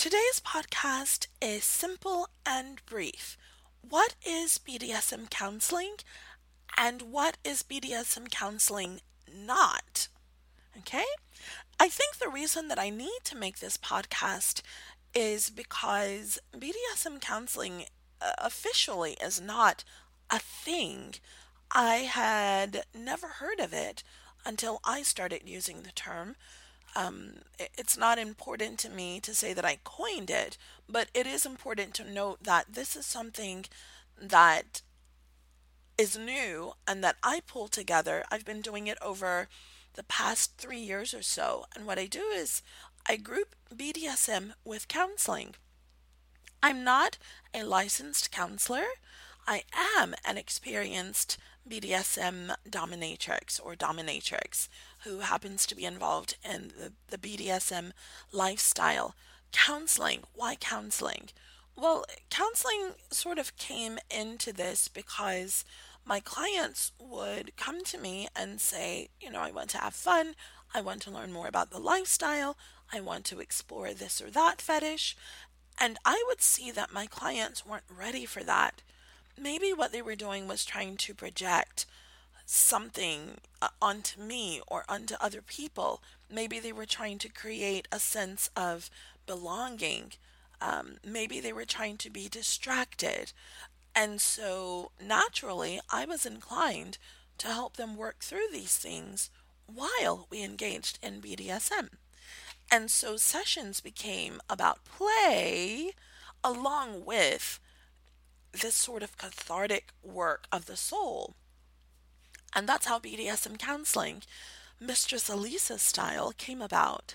Today's podcast is simple and brief. What is BDSM counseling and what is BDSM counseling not? Okay? I think the reason that I need to make this podcast is because BDSM counseling uh, officially is not a thing. I had never heard of it until I started using the term. Um, it's not important to me to say that I coined it, but it is important to note that this is something that is new and that I pull together. I've been doing it over the past three years or so. And what I do is I group BDSM with counseling. I'm not a licensed counselor. I am an experienced BDSM dominatrix or dominatrix who happens to be involved in the, the BDSM lifestyle. Counseling. Why counseling? Well, counseling sort of came into this because my clients would come to me and say, you know, I want to have fun. I want to learn more about the lifestyle. I want to explore this or that fetish. And I would see that my clients weren't ready for that. Maybe what they were doing was trying to project something uh, onto me or onto other people. Maybe they were trying to create a sense of belonging. Um, maybe they were trying to be distracted. And so naturally, I was inclined to help them work through these things while we engaged in BDSM. And so sessions became about play along with this sort of cathartic work of the soul. And that's how BDSM counseling, Mistress Alisa's style, came about.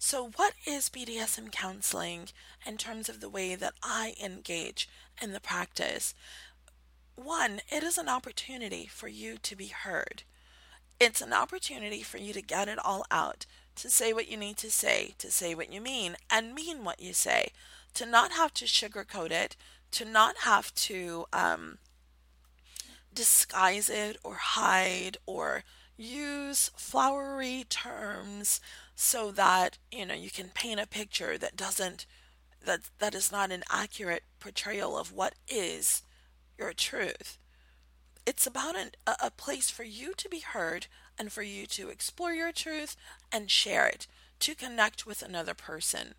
So, what is BDSM counseling in terms of the way that I engage in the practice? One, it is an opportunity for you to be heard. It's an opportunity for you to get it all out, to say what you need to say, to say what you mean, and mean what you say, to not have to sugarcoat it, to not have to um, disguise it or hide or use flowery terms so that you know you can paint a picture that doesn't that that is not an accurate portrayal of what is your truth. It's about an, a, a place for you to be heard and for you to explore your truth and share it to connect with another person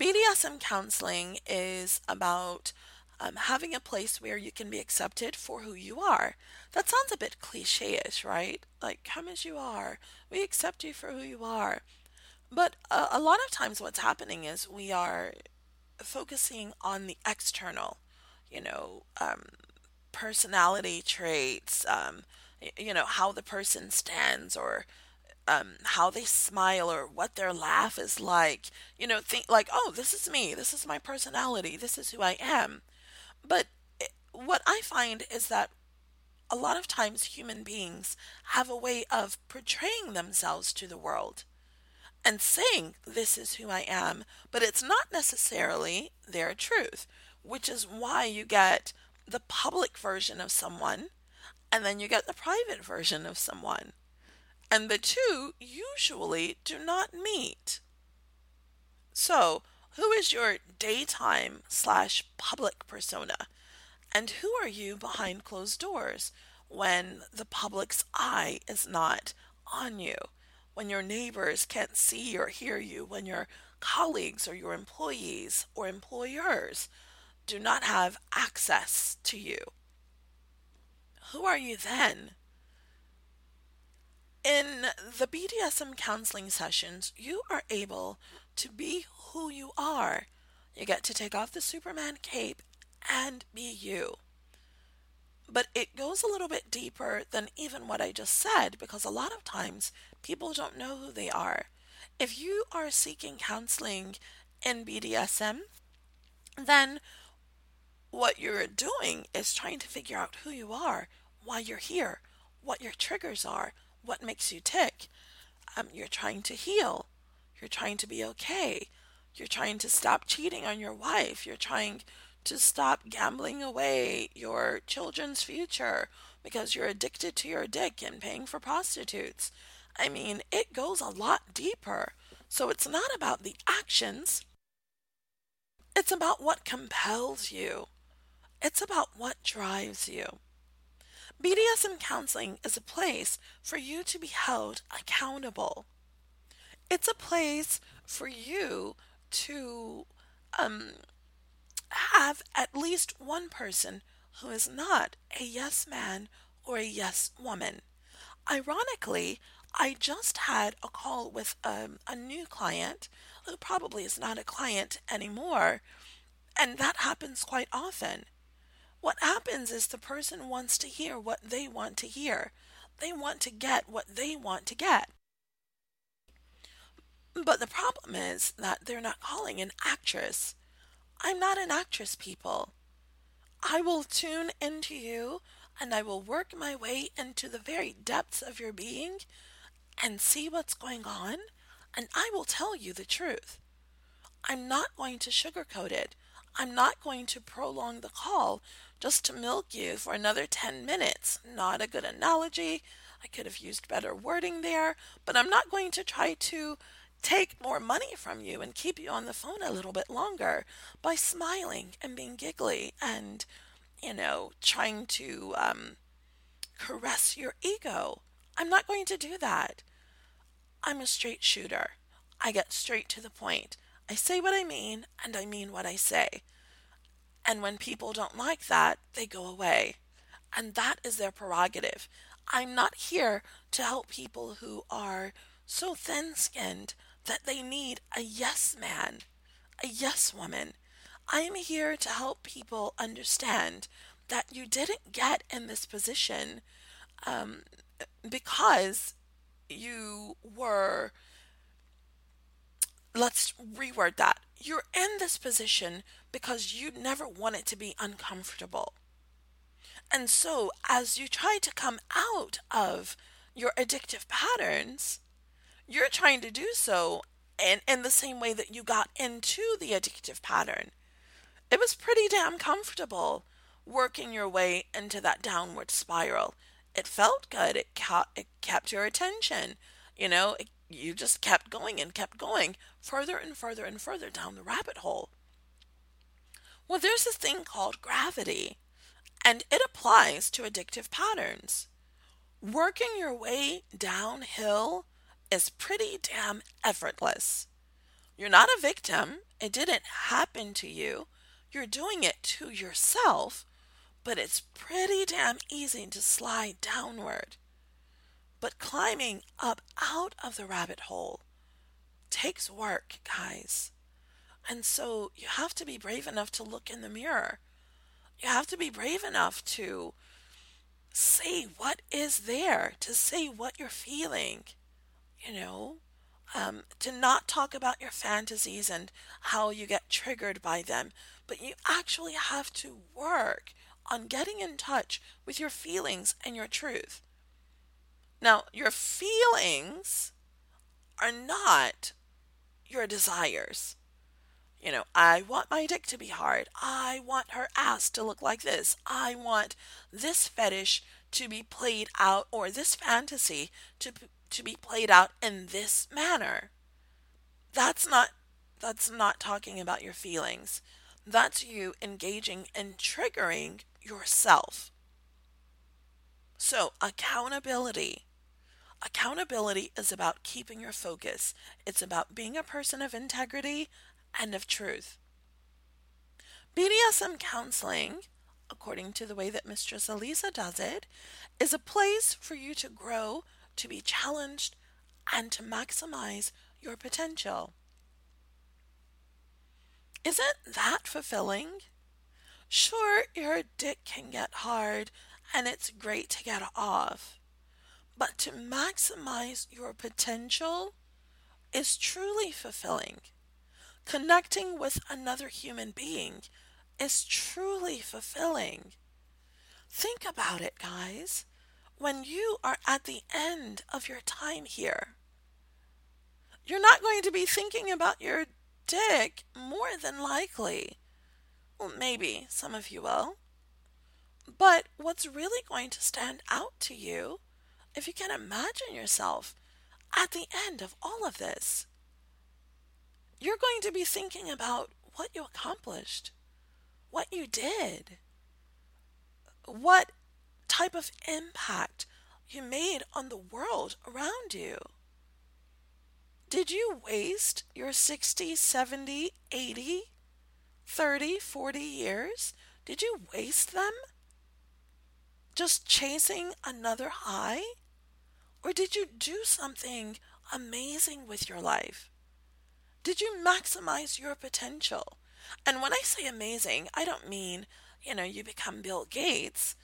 bdsm counseling is about um, having a place where you can be accepted for who you are. That sounds a bit cliche-ish, right? Like, come as you are. We accept you for who you are. But uh, a lot of times, what's happening is we are focusing on the external, you know, um, personality traits, um, you know, how the person stands or um, how they smile or what their laugh is like. You know, think like, oh, this is me. This is my personality. This is who I am. But what I find is that a lot of times human beings have a way of portraying themselves to the world and saying, This is who I am, but it's not necessarily their truth, which is why you get the public version of someone and then you get the private version of someone. And the two usually do not meet. So, who is your daytime slash public persona? And who are you behind closed doors when the public's eye is not on you? When your neighbors can't see or hear you? When your colleagues or your employees or employers do not have access to you? Who are you then? In the BDSM counseling sessions, you are able to be who you are. You get to take off the Superman cape and be you. But it goes a little bit deeper than even what I just said because a lot of times people don't know who they are. If you are seeking counseling in BDSM, then what you're doing is trying to figure out who you are, why you're here, what your triggers are, what makes you tick. Um, you're trying to heal. You're trying to be okay. You're trying to stop cheating on your wife. You're trying to stop gambling away your children's future because you're addicted to your dick and paying for prostitutes. I mean, it goes a lot deeper. So it's not about the actions, It's about what compels you. It's about what drives you. BDSM counseling is a place for you to be held accountable. It's a place for you to um, have at least one person who is not a yes man or a yes woman. Ironically, I just had a call with um, a new client who probably is not a client anymore, and that happens quite often. What happens is the person wants to hear what they want to hear. They want to get what they want to get. But the problem is that they're not calling an actress. I'm not an actress, people. I will tune into you and I will work my way into the very depths of your being and see what's going on, and I will tell you the truth. I'm not going to sugarcoat it. I'm not going to prolong the call just to milk you for another 10 minutes. Not a good analogy. I could have used better wording there, but I'm not going to try to take more money from you and keep you on the phone a little bit longer by smiling and being giggly and, you know, trying to um, caress your ego. I'm not going to do that. I'm a straight shooter. I get straight to the point. I say what I mean, and I mean what I say. And when people don't like that, they go away. And that is their prerogative. I'm not here to help people who are so thin skinned that they need a yes man, a yes woman. I am here to help people understand that you didn't get in this position um, because you were, let's reword that. You're in this position because you never wanted to be uncomfortable. And so, as you try to come out of your addictive patterns, you're trying to do so in, in the same way that you got into the addictive pattern. It was pretty damn comfortable working your way into that downward spiral it felt good. It kept, it kept your attention. You know, it, you just kept going and kept going further and further and further down the rabbit hole. Well, there's this thing called gravity, and it applies to addictive patterns. Working your way downhill is pretty damn effortless. You're not a victim, it didn't happen to you. You're doing it to yourself but it's pretty damn easy to slide downward. But climbing up out of the rabbit hole takes work, guys. And so you have to be brave enough to look in the mirror. You have to be brave enough to say what is there, to say what you're feeling, you know, um, to not talk about your fantasies and how you get triggered by them, but you actually have to work on getting in touch with your feelings and your truth. Now, your feelings are not your desires. You know, I want my dick to be hard. I want her ass to look like this. I want this fetish to be played out or this fantasy to to be played out in this manner. That's not that's not talking about your feelings. That's you engaging and triggering yourself. So, accountability. Accountability is about keeping your focus. It's about being a person of integrity and of truth. BDSM counseling, according to the way that Mistress Alisa does it, is a place for you to grow, to be challenged, and to maximize your potential. Isn't that fulfilling? Sure, your dick can get hard and it's great to get off. But to maximize your potential is truly fulfilling. Connecting with another human being is truly fulfilling. Think about it, guys. When you are at the end of your time here, you're not going to be thinking about your dick more than likely. Well, maybe some of you will. But what's really going to stand out to you, if you can imagine yourself at the end of all of this, you're going to be thinking about what you accomplished, what you did, what type of impact you made on the world around you. Did you waste your 60, 70, 80, 30, 40 years? Did you waste them just chasing another high? Or did you do something amazing with your life? Did you maximize your potential? And when I say amazing, I don't mean, you know, you become Bill Gates.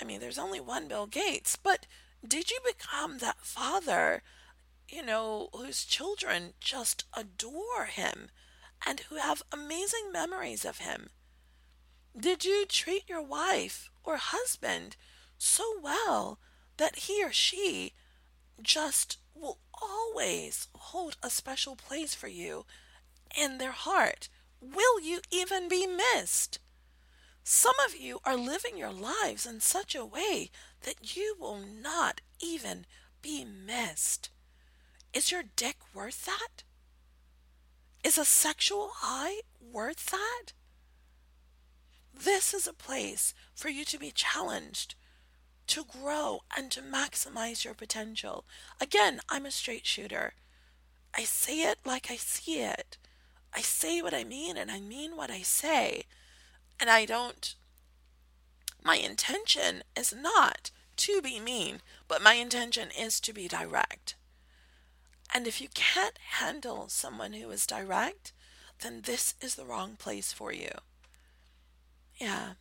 I mean, there's only one Bill Gates, but did you become that father, you know, whose children just adore him and who have amazing memories of him? Did you treat your wife or husband so well that he or she just will always hold a special place for you in their heart. Will you even be missed? Some of you are living your lives in such a way that you will not even be missed. Is your dick worth that? Is a sexual high worth that? This is a place for you to be challenged to grow and to maximize your potential. Again, I'm a straight shooter. I say it like I see it. I say what I mean and I mean what I say. And I don't. My intention is not to be mean, but my intention is to be direct. And if you can't handle someone who is direct, then this is the wrong place for you. Yeah.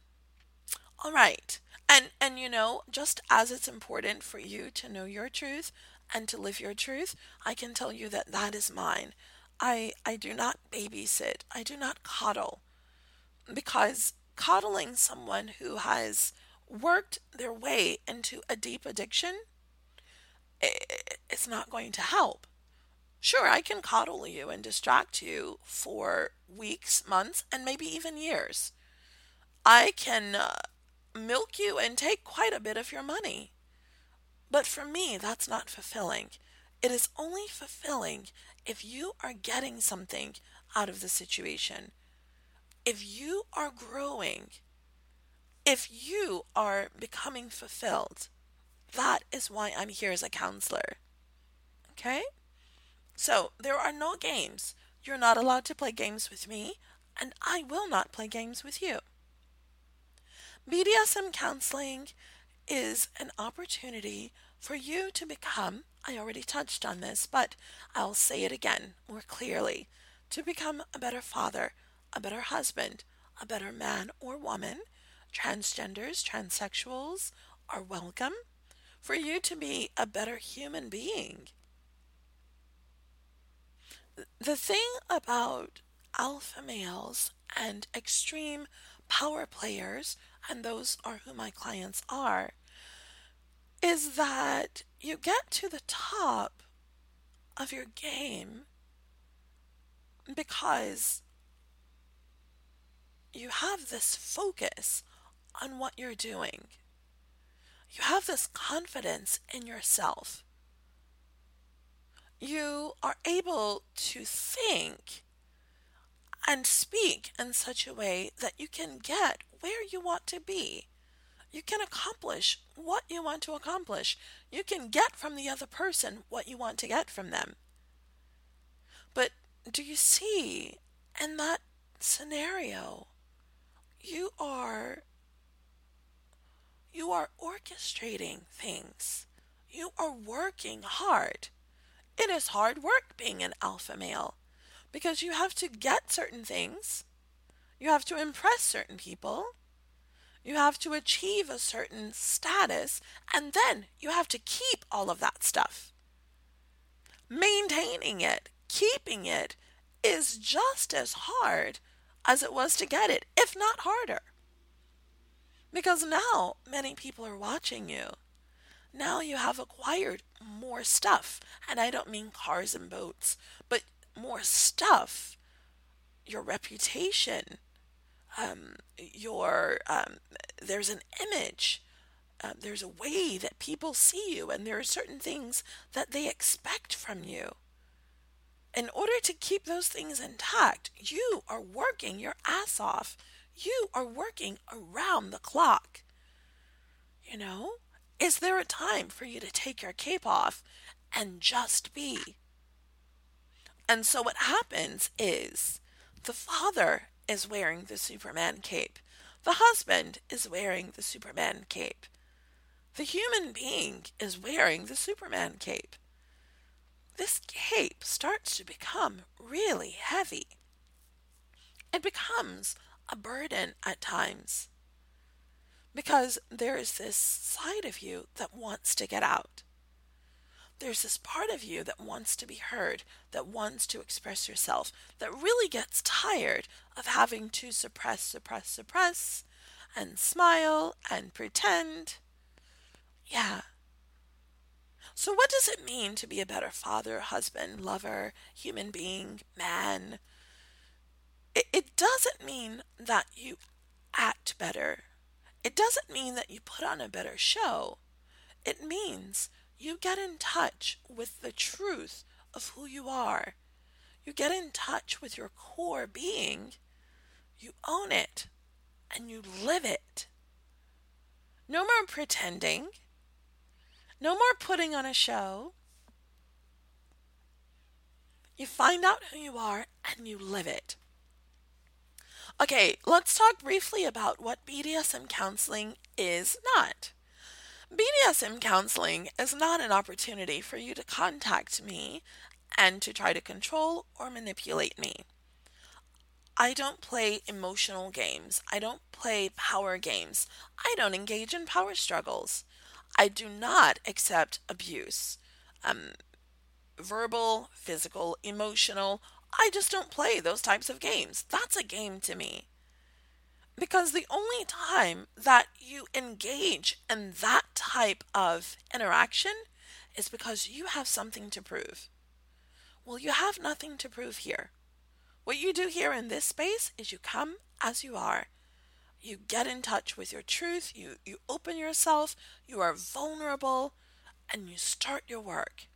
All right. And and you know, just as it's important for you to know your truth and to live your truth, I can tell you that that is mine. I I do not babysit. I do not coddle. Because coddling someone who has worked their way into a deep addiction it's not going to help. Sure, I can coddle you and distract you for weeks, months, and maybe even years. I can uh, milk you and take quite a bit of your money. But for me, that's not fulfilling. It is only fulfilling if you are getting something out of the situation. If you are growing, if you are becoming fulfilled, that is why I'm here as a counselor. Okay? So there are no games. You're not allowed to play games with me, and I will not play games with you. BDSM counseling is an opportunity for you to become, I already touched on this, but I'll say it again more clearly, to become a better father, a better husband, a better man or woman. Transgenders, transsexuals are welcome. For you to be a better human being. The thing about alpha males and extreme power players and those are who my clients are, is that you get to the top of your game because you have this focus on what you're doing. You have this confidence in yourself. You are able to think and speak in such a way that you can get where you want to be. You can accomplish what you want to accomplish. You can get from the other person what you want to get from them. But do you see in that scenario, you are you are orchestrating things. You are working hard. It is hard work being an alpha male because you have to get certain things, you have to impress certain people, you have to achieve a certain status, and then you have to keep all of that stuff. Maintaining it, keeping it, is just as hard as it was to get it, if not harder. Because now many people are watching you. Now you have acquired more stuff. And I don't mean cars and boats, but more stuff, your reputation, um, your um, there's an image, uh, there's a way that people see you, and there are certain things that they expect from you. in order to keep those things intact, you are working your ass off. You are working around the clock. You know? Is there a time for you to take your cape off and just be? And so what happens is the father is wearing the Superman cape. The husband is wearing the Superman cape. The human being is wearing the Superman cape. This cape starts to become really heavy. It becomes a burden at times because there is this side of you that wants to get out. There's this part of you that wants to be heard, that wants to express yourself, that really gets tired of having to suppress, suppress, suppress, and smile and pretend. Yeah. So, what does it mean to be a better father, husband, lover, human being, man? It, it doesn't mean that you act better. It doesn't mean that you put on a better show. It means you get in touch with the truth of who you are. You get in touch with your core being. You own it and you live it. No more pretending. No more putting on a show. You find out who you are and you live it. Okay, let's talk briefly about what BDSM counseling is not. BDSM counseling is not an opportunity for you to contact me and to try to control or manipulate me. I don't play emotional games. I don't play power games. I don't engage in power struggles. I do not accept abuse. Um, verbal, physical, emotional. I just don't play those types of games. That's a game to me. Because the only time that you engage in that type of interaction is because you have something to prove. Well, you have nothing to prove here. What you do here in this space is you come as you are. You get in touch with your truth, you, you open yourself, you are vulnerable, and you start your work.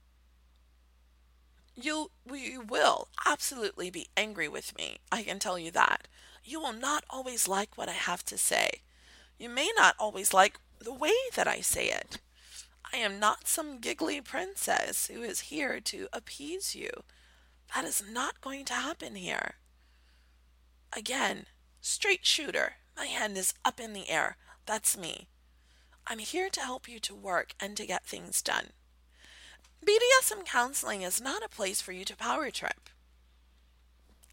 You, you will absolutely be angry with me. I can tell you that. You will not always like what I have to say. You may not always like the way that I say it. I am not some giggly princess who is here to appease you. That is not going to happen here. Again, straight shooter. My hand is up in the air. That's me. I'm here to help you to work and to get things done. BDSM counseling is not a place for you to power trip.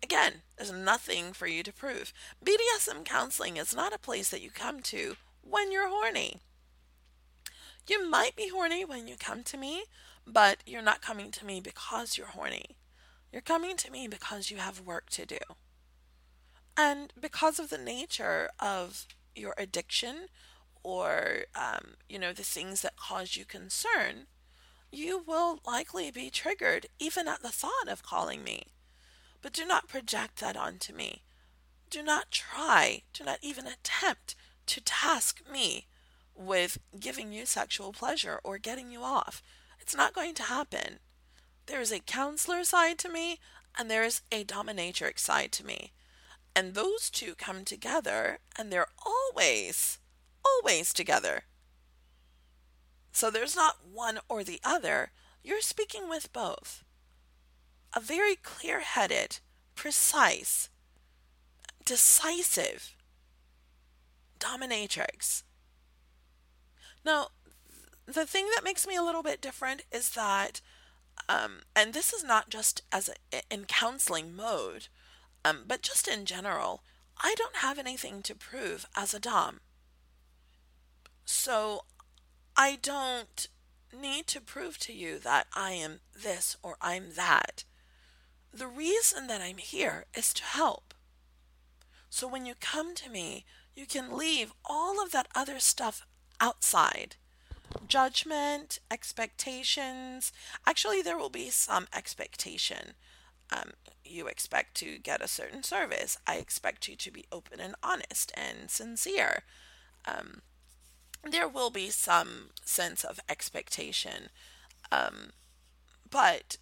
Again, there's nothing for you to prove. BDSM counseling is not a place that you come to when you're horny. You might be horny when you come to me, but you're not coming to me because you're horny. You're coming to me because you have work to do. And because of the nature of your addiction or, um, you know, the things that cause you concern, you will likely be triggered even at the thought of calling me. But do not project that onto me. Do not try, do not even attempt to task me with giving you sexual pleasure or getting you off. It's not going to happen. There is a counselor side to me and there is a dominatrix side to me. And those two come together and they're always, always together. So there's not one or the other. You're speaking with both. A very clear headed, precise, decisive dominatrix. Now, the thing that makes me a little bit different is that, um, and this is not just as a, in counseling mode, um, but just in general, I don't have anything to prove as a Dom. So I don't need to prove to you that I am this or I'm that. The reason that I'm here is to help. So when you come to me, you can leave all of that other stuff outside. Judgment, expectations. Actually, there will be some expectation. Um, you expect to get a certain service. I expect you to be open and honest and sincere. Um, there will be some sense of expectation. Um, but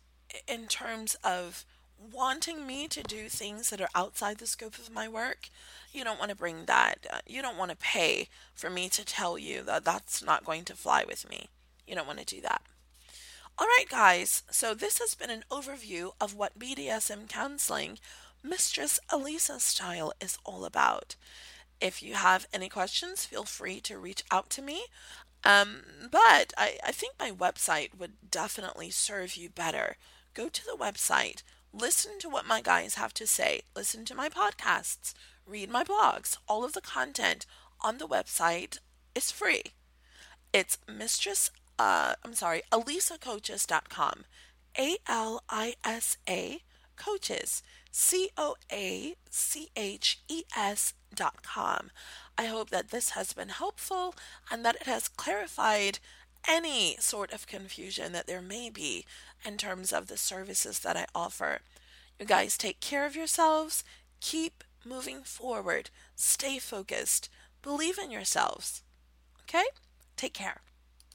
in terms of wanting me to do things that are outside the scope of my work, you don't want to bring that. Uh, you don't want to pay for me to tell you that that's not going to fly with me. You don't want to do that. All right, guys, so this has been an overview of what BDSM counseling, Mistress Alisa style, is all about. If you have any questions, feel free to reach out to me. Um, but I, I think my website would definitely serve you better. Go to the website, listen to what my guys have to say, listen to my podcasts, read my blogs. All of the content on the website is free. It's mistress, uh, I'm sorry, alisacoaches.com. A L I S A coaches. C O A C H E S dot com. I hope that this has been helpful and that it has clarified any sort of confusion that there may be in terms of the services that I offer. You guys take care of yourselves, keep moving forward, stay focused, believe in yourselves. Okay? Take care.